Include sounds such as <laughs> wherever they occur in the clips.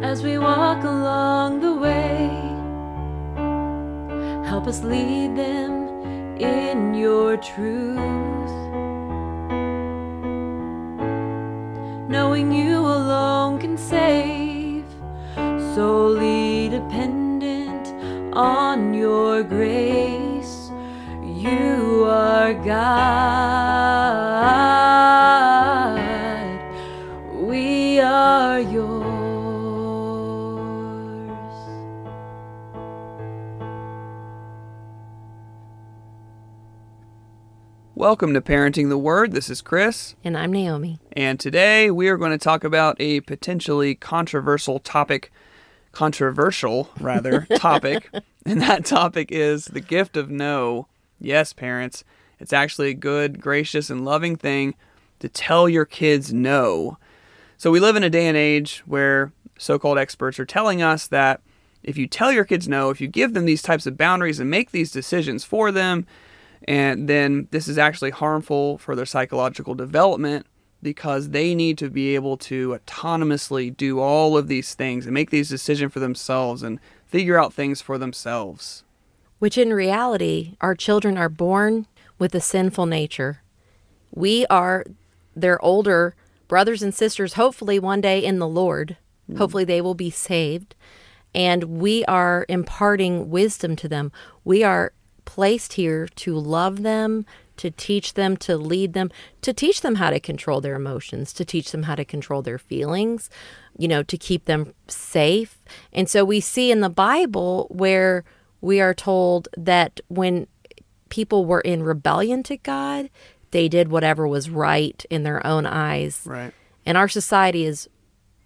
as we walk along the way. Help us lead them in your truth. Knowing you alone can save, solely dependent on your grace. You are God. We are yours. Welcome to Parenting the Word. This is Chris, And I'm Naomi. and today we are going to talk about a potentially controversial topic, controversial rather, <laughs> topic. And that topic is the gift of no. Yes, parents, it's actually a good, gracious, and loving thing to tell your kids no. So we live in a day and age where so-called experts are telling us that if you tell your kids no, if you give them these types of boundaries and make these decisions for them, and then this is actually harmful for their psychological development because they need to be able to autonomously do all of these things and make these decisions for themselves and figure out things for themselves. Which in reality, our children are born with a sinful nature. We are their older brothers and sisters, hopefully one day in the Lord. Hmm. Hopefully they will be saved. And we are imparting wisdom to them. We are placed here to love them, to teach them, to lead them, to teach them how to control their emotions, to teach them how to control their feelings, you know, to keep them safe. And so we see in the Bible where we are told that when people were in rebellion to God, they did whatever was right in their own eyes. Right. And our society is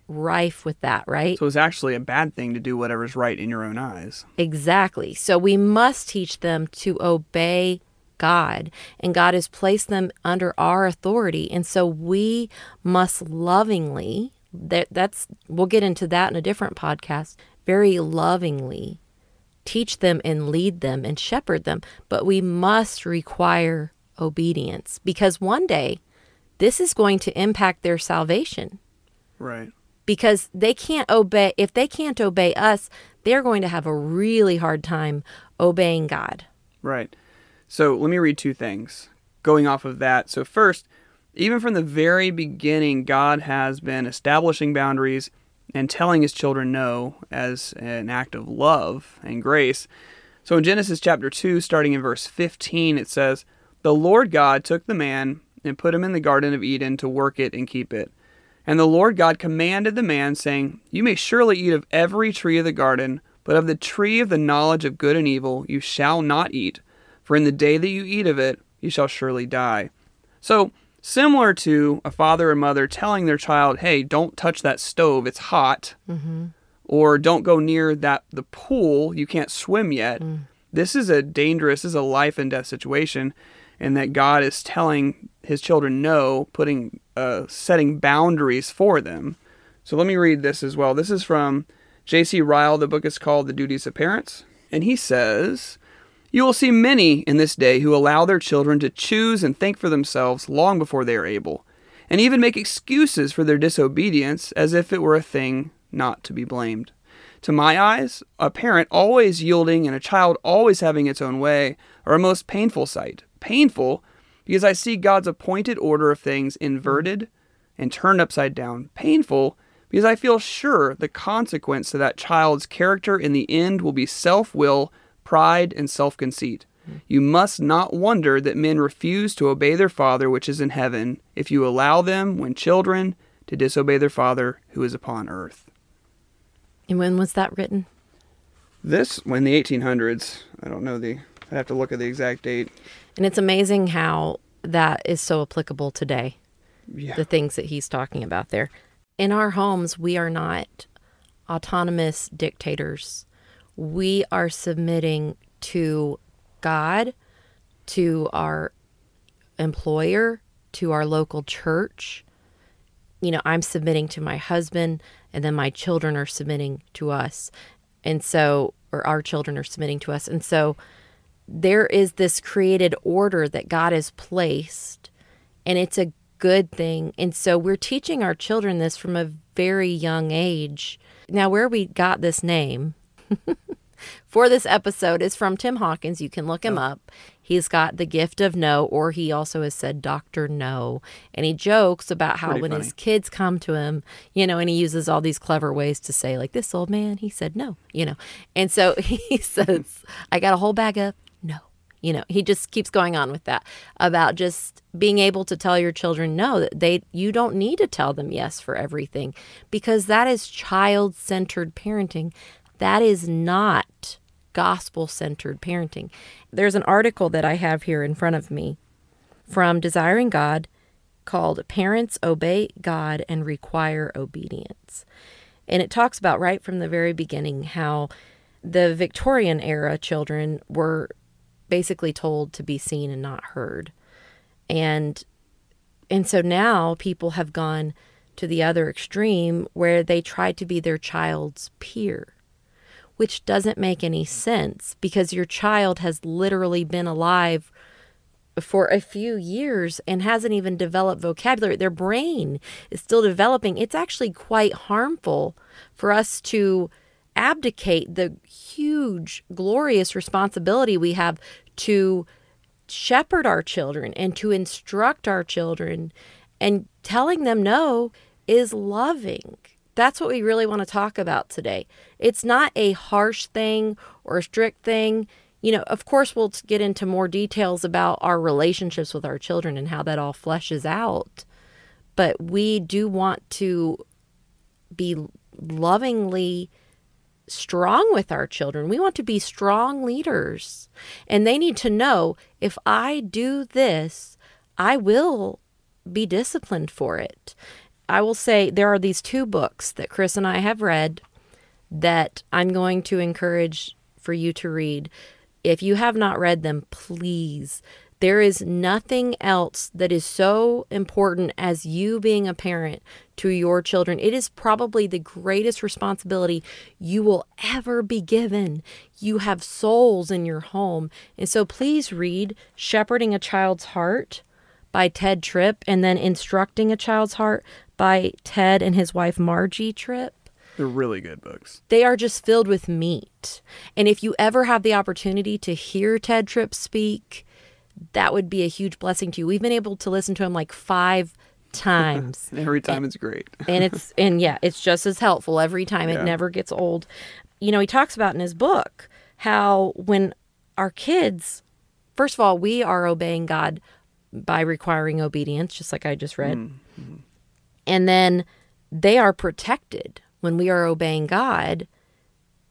rife with that, right? So it's actually a bad thing to do whatever's right in your own eyes. Exactly. So we must teach them to obey God, and God has placed them under our authority. And so we must lovingly, that that's we'll get into that in a different podcast, very lovingly teach them and lead them and shepherd them, but we must require obedience because one day this is going to impact their salvation Right. Because they can't obey if they can't obey us they're going to have a really hard time obeying god Right. So let me read two things going off of that. So, first, even from the very beginning, God has been establishing boundaries and telling his children no as an act of love and grace. So, in Genesis chapter 2, starting in verse 15, it says, The Lord God took the man and put him in the Garden of Eden to work it and keep it. And the Lord God commanded the man, saying, You may surely eat of every tree of the garden, but of the tree of the knowledge of good and evil you shall not eat, for in the day that you eat of it you shall surely die. So, similar to a father and mother telling their child, Hey, don't touch that stove, it's hot, mm-hmm. or don't go near that the pool, you can't swim yet. Mm. This is a dangerous, this is a life and death situation, and that God is telling his children no, putting uh, setting boundaries for them. So let me read this as well. This is from J.C. Ryle. The book is called The Duties of Parents, and he says. You will see many in this day who allow their children to choose and think for themselves long before they are able, and even make excuses for their disobedience as if it were a thing not to be blamed. To my eyes, a parent always yielding and a child always having its own way are a most painful sight. Painful because I see God's appointed order of things inverted and turned upside down. Painful because I feel sure the consequence to that child's character in the end will be self will, pride, and self conceit. Hmm. You must not wonder that men refuse to obey their Father which is in heaven, if you allow them, when children, to disobey their Father who is upon earth. and when was that written This, when the 1800s, I don't know the, I have to look at the exact date. and it's amazing how that is so applicable today Yeah. the things that he's talking about there. In our homes we are not autonomous dictators. We are submitting to god to our employer to our local church. You know i'm submitting to my husband and then my children are submitting to us. And so or our children are submitting to us. And so there is this created order that god has placed and it's a good thing. And so we're teaching our children this from a very young age. Now, where we got this name <laughs> for this episode is from Tim Hawkins. You can look him oh. up. He's got the gift of no, or he also has said Dr. No. And he jokes about how Pretty when funny. his kids come to him, you know, and he uses all these clever ways to say, like, this old man, he said no, you know. And so <laughs> he says, I got a whole bag of no. You know, he just keeps going on with that about just being able to tell your children no that they you don't need to tell them yes for everything because that is child-centered parenting. That is not gospel-centered parenting. There's an article that I have here in front of me from Desiring God called Parents Obey God and Require Obedience. And it talks about right from the very beginning how the Victorian era children were basically told to be seen and not heard. And and so now people have gone to the other extreme where they try to be their child's peer, which doesn't make any sense because your child has literally been alive for a few years and hasn't even developed vocabulary. Their brain is still developing. It's actually quite harmful for us to abdicate the huge, glorious responsibility we have to shepherd our children and to instruct our children. And telling them no is loving. That's what we really want to talk about today. It's not a harsh thing or a strict thing. You know, of course, we'll get into more details about our relationships with our children and how that all fleshes out. But we do want to be lovingly strong with our children. We want to be strong leaders. And they need to know if I do this, I will be disciplined for it. I will say there are these two books that Chris and I have read that I'm going to encourage for you to read. If you have not read them, please. There is nothing else that is so important as you being a parent to your children. It is probably the greatest responsibility you will ever be given. You have souls in your home. And so please read Shepherding a Child's Heart by Tedd Tripp and then Instructing a Child's Heart by Tedd and his wife Margy Tripp They're really good books. they are just filled with meat. And if you ever have the opportunity to hear Tedd Tripp speak, that would be a huge blessing to you. We've been able to listen to him like five times. <laughs> Every time it's great. <laughs> and it's and yeah, it's just as helpful every time. Yeah. It never gets old. You know, he talks about in his book how when our kids first of all, we are obeying God by requiring obedience, just like I just read. Mm-hmm. And then they are protected when we are obeying God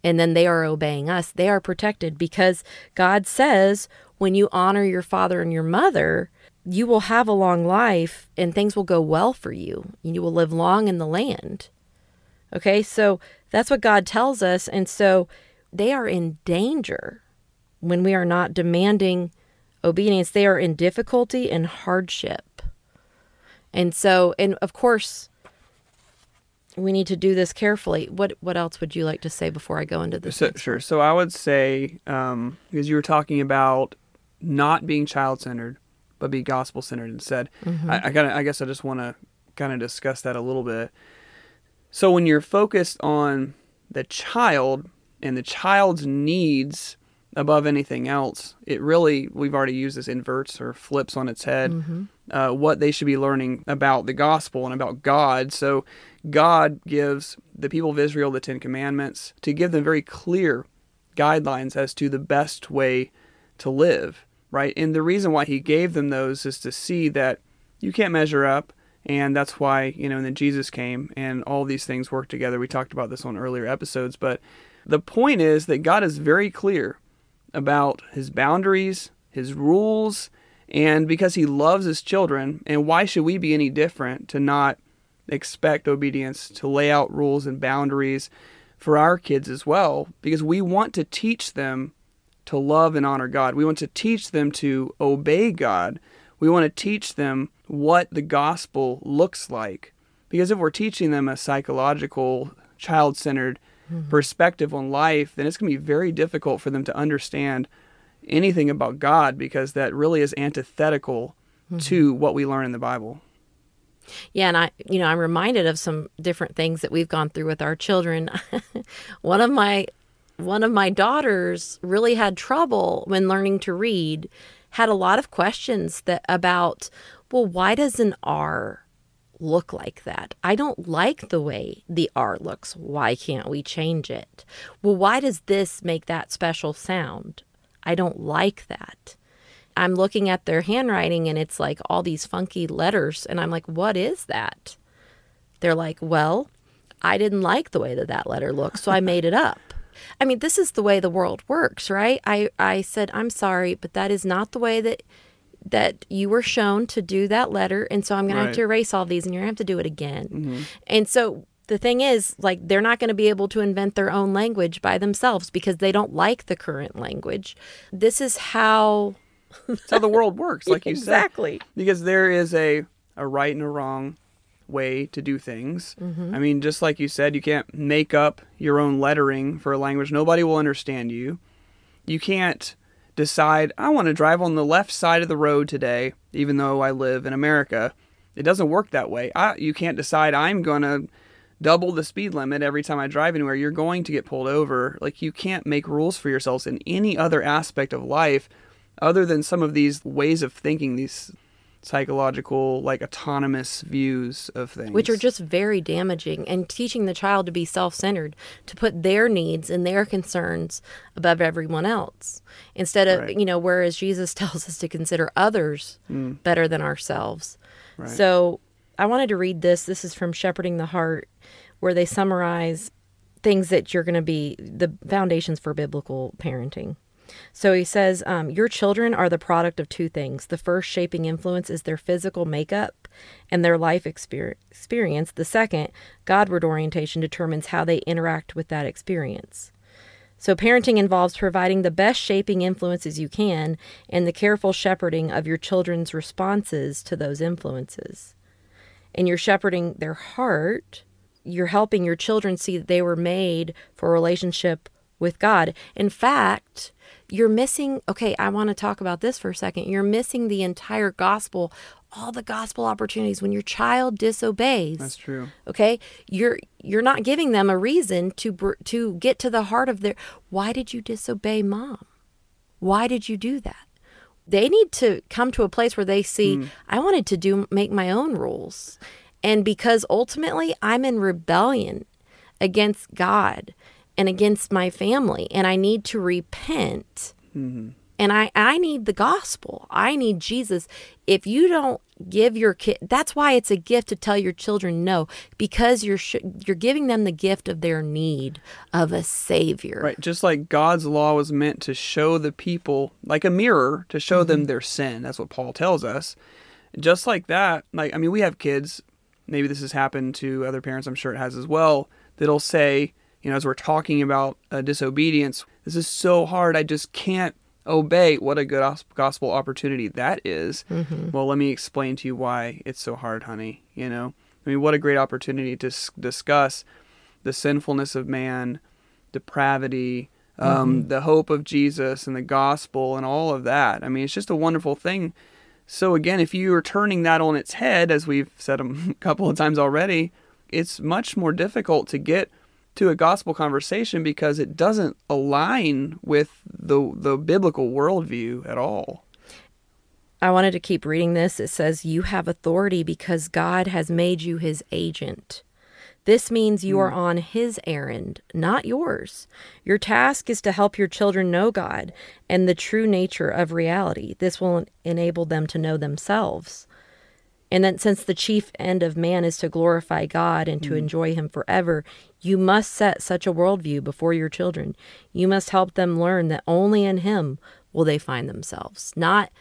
and then they are obeying us. They are protected because God says when you honor your father and your mother, you will have a long life and things will go well for you. You will live long in the land. Okay, so that's what God tells us. And so they are in danger when we are not demanding obedience. They are in difficulty and hardship. And so, and of course, we need to do this carefully. What what else would you like to say before I go into this? So, sure. So I would say, um, because you were talking about not being child centered, but be gospel centered instead. I, I kind of, I guess, I just want to kind of discuss that a little bit. So when you're focused on the child and the child's needs above anything else, it really we've already used this inverts or flips on its head uh, what they should be learning about the gospel and about God. So God gives the people of Israel the Ten Commandments to give them very clear guidelines as to the best way to live, right? And the reason why He gave them those is to see that you can't measure up. And that's why, you know, and then Jesus came and all these things work together. We talked about this on earlier episodes, but the point is that God is very clear about his boundaries, his rules, and because he loves his children, and why should we be any different to not expect obedience, to lay out rules and boundaries for our kids as well? Because we want to teach them to love and honor God. We want to teach them to obey God. We want to teach them what the gospel looks like. Because if we're teaching them a psychological, child centered mm-hmm. perspective on life, then it's going to be very difficult for them to understand anything about God because that really is antithetical mm-hmm. to what we learn in the Bible. Yeah, and I, you know, I'm reminded of some different things that we've gone through with our children. <laughs> one of my one of my daughters really had trouble when learning to read. Had a lot of questions that about, well, why does an R look like that? I don't like the way the R looks. Why can't we change it? Well, why does this make that special sound? I don't like that. I'm looking at their handwriting and it's like all these funky letters. And I'm like, what is that? They're like, well, I didn't like the way that that letter looks, so I made it up. I mean, this is the way the world works, right? I, I said, I'm sorry, but that is not the way that that you were shown to do that letter. And so I'm going to have to erase all these and you're going to have to do it again. Mm-hmm. And so the thing is, like, they're not going to be able to invent their own language by themselves because they don't like the current language. This is how. That's how the world works, <laughs> like you said. exactly. because there is a a right and a wrong way to do things. Mm-hmm. I mean, just like you said, you can't make up your own lettering for a language. Nobody will understand you. You can't decide I want to drive on the left side of the road today, even though I live in America. It doesn't work that way. I, you can't decide I'm going to double the speed limit every time I drive anywhere. You're going to get pulled over. Like you can't make rules for yourselves in any other aspect of life other than some of these ways of thinking, these psychological, like autonomous views of things. which are just very damaging and teaching the child to be self-centered to put their needs and their concerns above everyone else instead of Right. you know whereas jesus <laughs> tells us to consider others hmm. better than ourselves Right. so i wanted to read this this is from shepherding the heart where they summarize things that you're going to be the foundations for biblical parenting so he says, um, Your children are the product of two things. The first shaping influence is their physical makeup and their life exper- experience. The second, Godward orientation, determines how they interact with that experience. So, parenting involves providing the best shaping influences you can and the careful shepherding of your children's responses to those influences. And you're shepherding their heart, you're helping your children see that they were made for a relationship with God. In fact, you're missing, okay, I want to talk about this for a second. You're missing the entire gospel, all the gospel opportunities when your child disobeys That's true. okay you're you're not giving them a reason to br- to get to the heart of their why did you disobey mom why did you do that they need to come to a place where they see hmm. i wanted to do make my own rules and because ultimately i'm in rebellion against god and against my family and i need to repent mm-hmm. and I, I need the gospel. I need Jesus. If you don't give your kid, that's why it's a gift to tell your children no, because you're sh- you're giving them the gift of their need of a savior. Right. Just like God's law was meant to show the people, like a mirror, to show them mm-hmm. their sin. That's what Paul tells us. Just like that, like, I mean, we have kids, maybe this has happened to other parents, I'm sure it has as well, that'll say, you know, as we're talking about uh, disobedience, this is so hard, I just can't obey. What a good gospel opportunity that is. Well, let me explain to you why it's so hard, honey. You know, I mean, what a great opportunity to s- discuss the sinfulness of man, depravity, um, the hope of Jesus and the gospel and all of that. I mean, it's just a wonderful thing. So again, if you are turning that on its head, as we've said a <laughs> couple of times already, it's much more difficult to get to a gospel conversation because it doesn't align with the the biblical worldview at all. I wanted to keep reading this. It says, You have authority because God has made you his agent. This means you are hmm. on his errand, not yours. Your task is to help your children know God and the true nature of reality. This will enable them to know themselves. And then, since the chief end of man is to glorify God and to mm. enjoy Him forever, you must set such a worldview before your children. You must help them learn that only in Him will they find themselves, not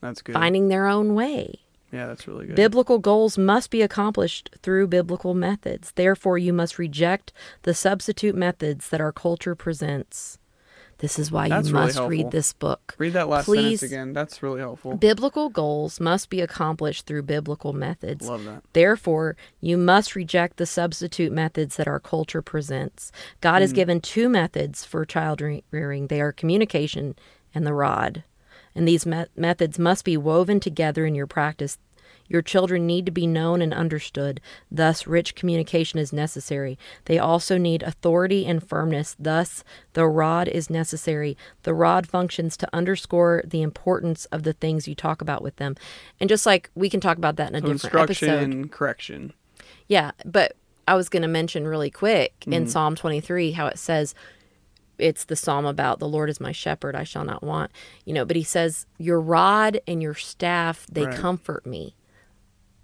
That's good. finding their own way. Yeah, that's really good. Biblical goals must be accomplished through biblical methods. Therefore, you must reject the substitute methods that our culture presents. This is why That's you really must helpful. read this book. Read that last Please. sentence again. That's really helpful. Biblical goals must be accomplished through biblical methods. Love that. Therefore, you must reject the substitute methods that our culture presents. God Hmm. has given two methods for child re- rearing they are communication and the rod. And these me- methods must be woven together in your practice. Your children need to be known and understood. Thus, rich communication is necessary. They also need authority and firmness. Thus, the rod is necessary. The rod functions to underscore the importance of the things you talk about with them. And just like we can talk about that in a So different instruction episode. correction. Yeah, but I was going to mention really quick Mm-hmm. in Psalm 23 how it says it's the psalm about the Lord is my shepherd, I shall not want. You know, but he says, Your rod and your staff, they Right. comfort me.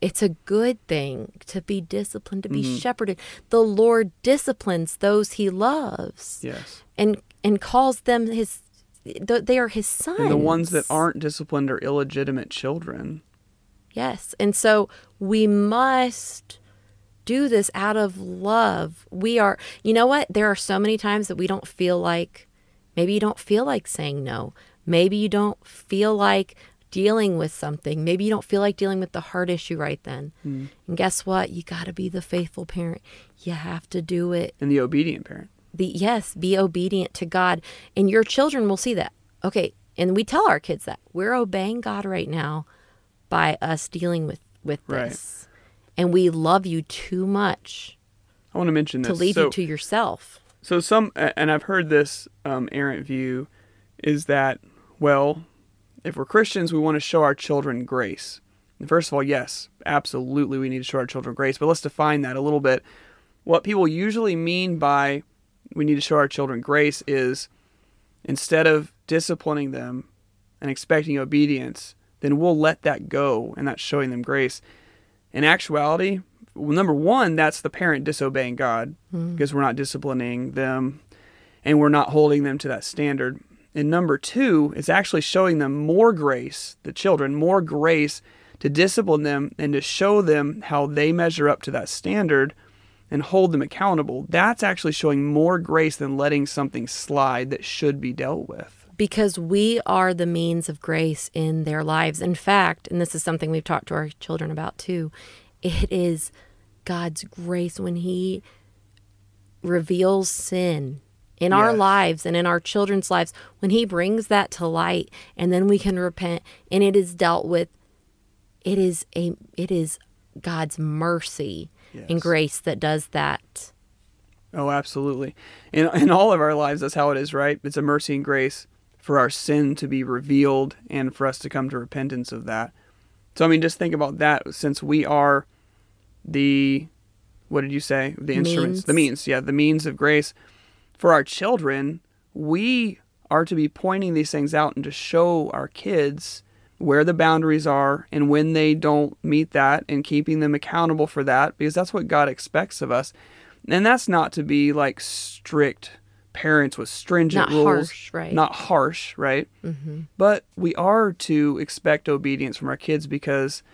It's a good thing to be disciplined, to be Mm-hmm. shepherded. The Lord disciplines those he loves Yes. and and calls them his they are his sons. And the ones that aren't disciplined are illegitimate children. Yes. And so we must do this out of love. We are, you know what? There are so many times that we don't feel like, maybe you don't feel like saying no. Maybe you don't feel like dealing with something. Maybe you don't feel like dealing with the hard issue right then. And guess what? You got to be the faithful parent. You have to do it And the obedient parent. the yes be obedient to god and your children will see that okay and we tell our kids that we're obeying god right now by us dealing with with Right. this and we love you too much I want to mention this. to leave so, you to yourself so some, and I've heard this um, errant view, is that well, if we're Christians, we want to show our children grace. And first of all, yes, absolutely, we need to show our children grace. But let's define that a little bit. What people usually mean by we need to show our children grace is instead of disciplining them and expecting obedience, then we'll let that go, and that's showing them grace. In actuality, well, number one, that's the parent disobeying God hmm. because we're not disciplining them and we're not holding them to that standard. And number two, it's actually showing them more grace, the children, more grace to discipline them and to show them how they measure up to that standard and hold them accountable. That's actually showing more grace than letting something slide that should be dealt with. because we are the means of grace in their lives in fact and this is something we've talked to our children about too it is god's grace when he reveals sin in our lives and in our children's lives when he brings that to light and then we can repent and it is dealt with it is a it is god's mercy and grace that does that Oh, absolutely. In in all of our lives, that's how it is, right? It's a mercy and grace for our sin to be revealed and for us to come to repentance of that. So I mean, just think about that. Since we are the what did you say? The instruments, Means. the means, yeah, the means of grace for our children. We are to be pointing these things out and to show our kids where the boundaries are and when they don't meet that and keeping them accountable for that because that's what God expects of us. And that's not to be like strict parents with stringent Not rules, harsh, right. Not harsh, right? Mm-hmm. But we are to expect obedience from our kids because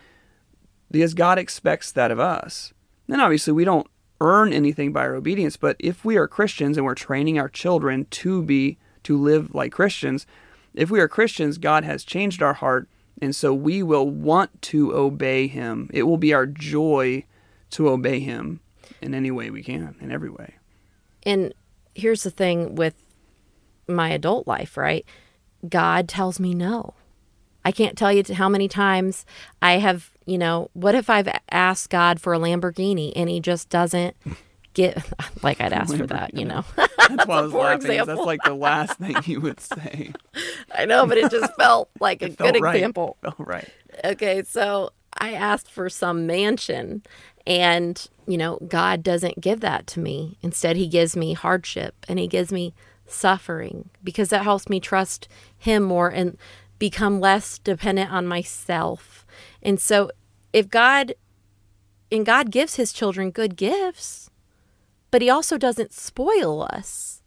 because God expects that of us. And obviously, we don't earn anything by our obedience, but if we are Christians and we're training our children to be to live like Christians, if we are Christians, God has changed our heart, and so we will want to obey him. It will be our joy to obey him in any way we can, in every way. And here's the thing with my adult life, right? God tells me no. I can't tell you how many times I have, you know, what if I've asked God for a Lamborghini and he just doesn't get <laughs> like I'd ask for that, you know. That's why I was <laughs> laughing. That's like the last thing you would say. <laughs> I know, but it just felt like a Felt good right. example. Felt right. Okay, so I asked for some mansion and, you know, God doesn't give that to me. Instead, he gives me hardship and he gives me suffering because that helps me trust him more and become less dependent on myself. And so if God and God gives his children good gifts, but he also doesn't spoil us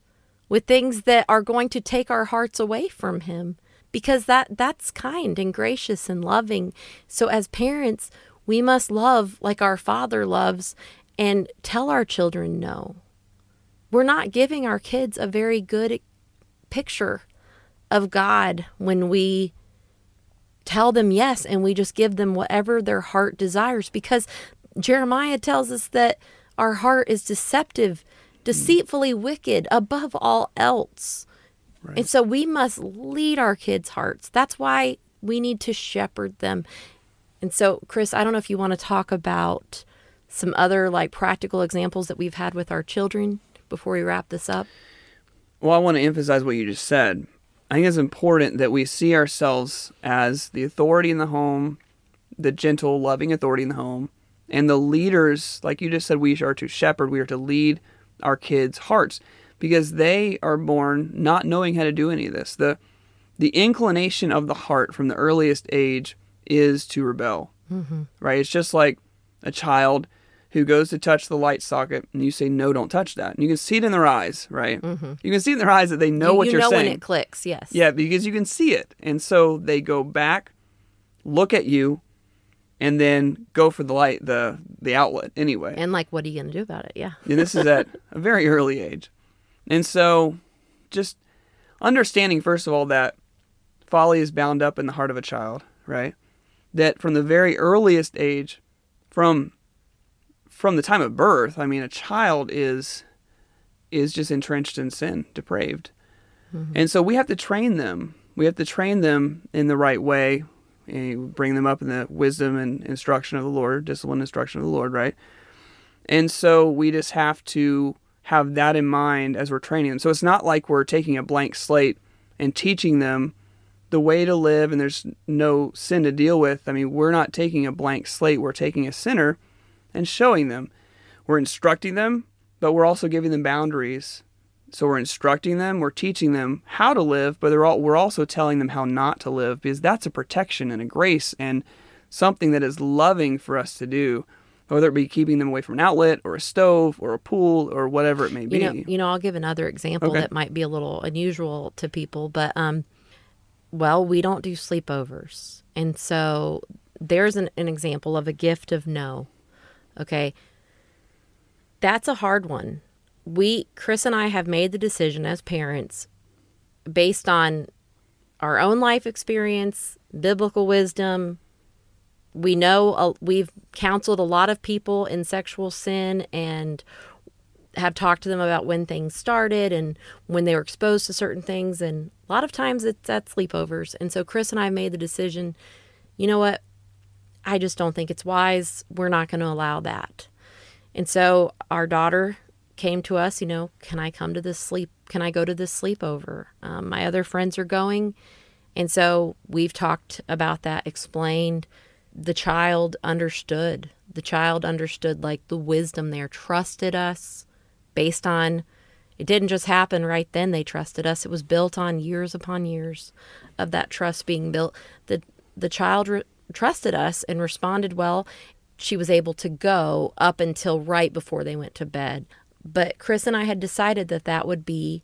with things that are going to take our hearts away from him because that that's kind and gracious and loving. So as parents we must love like our father loves and tell our children no. We're not giving our kids a very good picture of god when we tell them yes and we just give them whatever their heart desires because Jeremiah tells us that our heart is deceptive, deceitfully wicked above all else. And so we must lead our kids' hearts. That's why we need to shepherd them. And so, Chris, I don't know if you want to talk about some other like practical examples that we've had with our children before we wrap this up. Well, I want to emphasize what you just said. I think it's important that we see ourselves as the authority in the home, the gentle, loving authority in the home, and the leaders, like you just said, we are to shepherd, we are to lead our kids' hearts because they are born not knowing how to do any of this. The the inclination of the heart from the earliest age is to rebel. Mm-hmm. Right? It's just like a child who goes to touch the light socket and you say no don't touch that. And you can see it in their eyes right? Mm-hmm. you can see in their eyes that they know what you, what you you're know saying. when it clicks yes. Yeah because you can see it. And so they go back look at you and then go for the light the the outlet anyway. And like what are you going to do about it? Yeah. And this is at a <laughs> very early age. And so just understanding first of all that folly is bound up in the heart of a child right? That from the very earliest age from from the time of birth, I mean, a child is is just entrenched in sin, depraved, mm-hmm. and so we have to train them. We have to train them in the right way, and bring them up in the wisdom and instruction of the Lord, discipline instruction of the Lord, right? And so we just have to have that in mind as we're training them. So it's not like we're taking a blank slate and teaching them the way to live and there's no sin to deal with. I mean, we're not taking a blank slate, we're taking a sinner and showing them. We're instructing them, but we're also giving them boundaries. So we're instructing them, we're teaching them how to live, but all, we're also telling them how not to live because that's a protection and a grace and something that is loving for us to do, whether it be keeping them away from an outlet or a stove or a pool or whatever it may be. You know, you know I'll give another example okay. that might be a little unusual to people, but um, well, we don't do sleepovers. And so there's an, an example of a gift of no. Okay. That's a hard one. We, Chris and I, have made the decision as parents based on our own life experience, biblical wisdom. We know uh, we've counseled a lot of people in sexual sin and have talked to them about when things started and when they were exposed to certain things. And a lot of times it's at sleepovers. And so Chris and I made the decision you know what? I just don't think it's wise. We're not going to allow that. And so our daughter came to us, you know, can I come to this sleep? Can I go to this sleepover? Um, my other friends are going. And so we've talked about that, explained. The child understood. The child understood like the wisdom there, trusted us based on it didn't just happen right then they trusted us. It was built on years upon years of that trust being built. The the child re- trusted us and responded well, she was able to go up until right before they went to bed. But Chris and I had decided that that would be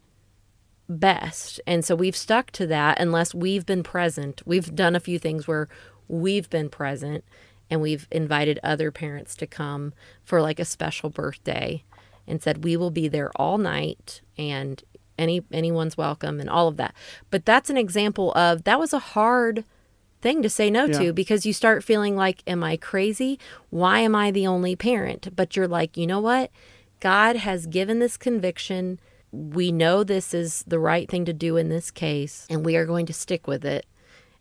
best. And so we've stuck to that unless we've been present. We've done a few things where we've been present and we've invited other parents to come for like a special birthday and said we will be there all night and any anyone's welcome and all of that. But that's an example of that was a hard thing to say no yeah. to because you start feeling like, Am I crazy? Why am I the only parent? But you're like, You know what? God has given this conviction. We know this is the right thing to do in this case, and we are going to stick with it.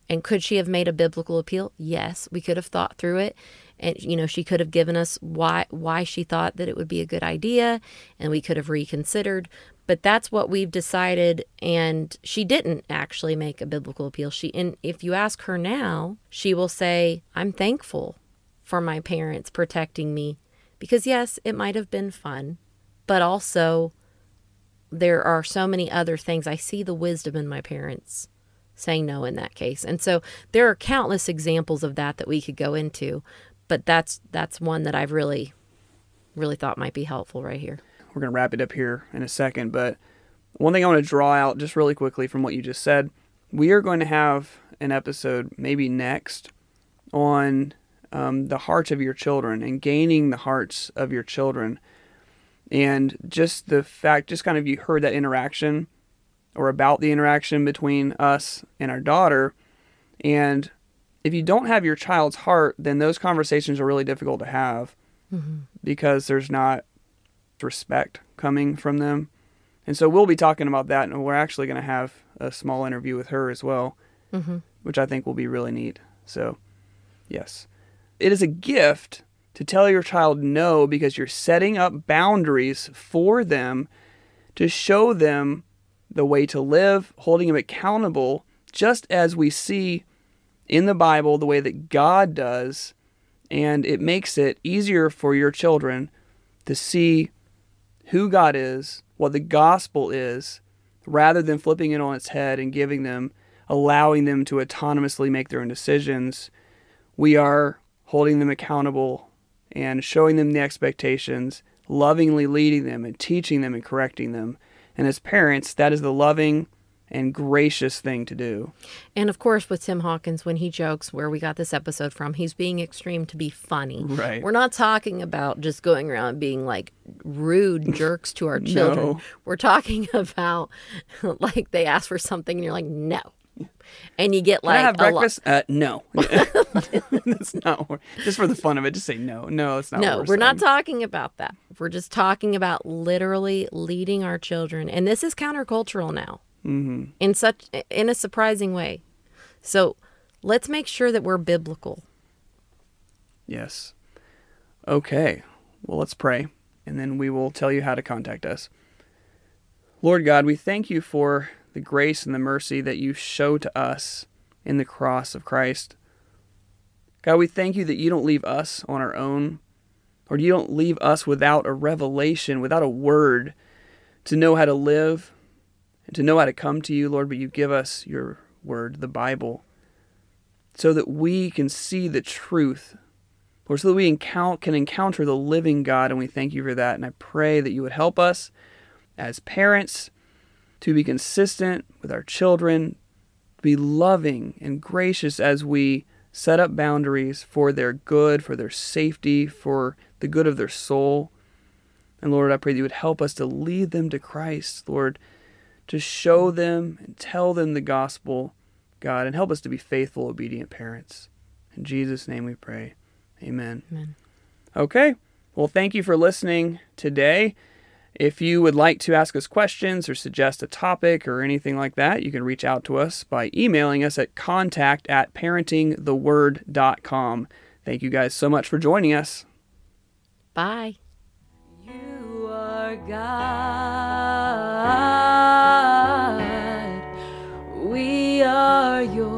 And could she have made a biblical appeal? Yes, we could have thought through it. And you know, she could have given us why why she thought that it would be a good idea, and we could have reconsidered but that's what we've decided and she didn't actually make a biblical appeal. She and if you ask her now she will say i'm thankful for my parents protecting me because yes it might have been fun but also there are so many other things. I see the wisdom in my parents saying no in that case. And so there are countless examples of that that we could go into but that's that's one that i've really really thought might be helpful right here we're going to wrap it up here in a second, but one thing I want to draw out just really quickly from what you just said, we are going to have an episode maybe next on um, the hearts of your children and gaining the hearts of your children. And just the fact, just kind of you heard that interaction or about the interaction between us and our daughter. And if you don't have your child's heart, then those conversations are really difficult to have mm-hmm. because there's not respect coming from them. And so we'll be talking about that, and we're actually going to have a small interview with her as well, mm-hmm. which I think will be really neat. So, yes. it is a gift to tell your child no because you're setting up boundaries for them to show them the way to live, holding them accountable, just as we see in the Bible the way that God does. And it makes it easier for your children to see who God is, what the gospel is, rather than flipping it on its head and giving them, allowing them to autonomously make their own decisions. We are holding them accountable and showing them the expectations, lovingly leading them and teaching them and correcting them. And as parents, that is the loving and gracious thing to do. And of course, with Tim Hawkins, when he jokes where we got this episode from, he's being extreme to be funny. Right. We're not talking about just going around being like rude <laughs> jerks to our children. No. We're talking <laughs> about like they ask for something and you're like, no. And you get Can I like have a lot. breakfast? Uh, no. <laughs> that's not just for the fun of it. Just say no. No, that's not. No, what we're not talking about that. We're just talking about literally leading our children, and this is countercultural now, mm-hmm. in such in a surprising way. So let's make sure that we're biblical. Yes. Okay. Well, let's pray, and then we will tell you how to contact us. Lord God, we thank you for the grace and the mercy that you show to us in the cross of Christ. God, we thank you that you don't leave us on our own, or you don't leave us without a revelation, without a word to know how to live and to know how to come to you, Lord, but you give us your word, the Bible, so that we can see the truth Lord, so that we can encounter the living God, and we thank you for that. And I pray that you would help us as parents to be consistent with our children, be loving and gracious as we set up boundaries for their good, for their safety, for the good of their soul. And Lord, I pray that you would help us to lead them to Christ, Lord, to show them and tell them the gospel, God, and help us to be faithful, obedient parents. In Jesus' name we pray. Amen. Amen. Okay. Well, thank you for listening today. If you would like to ask us questions or suggest a topic or anything like that, you can reach out to us by emailing us at contact at parentingtheword.com. Thank you guys so much for joining us. Bye. You are God. We are yours.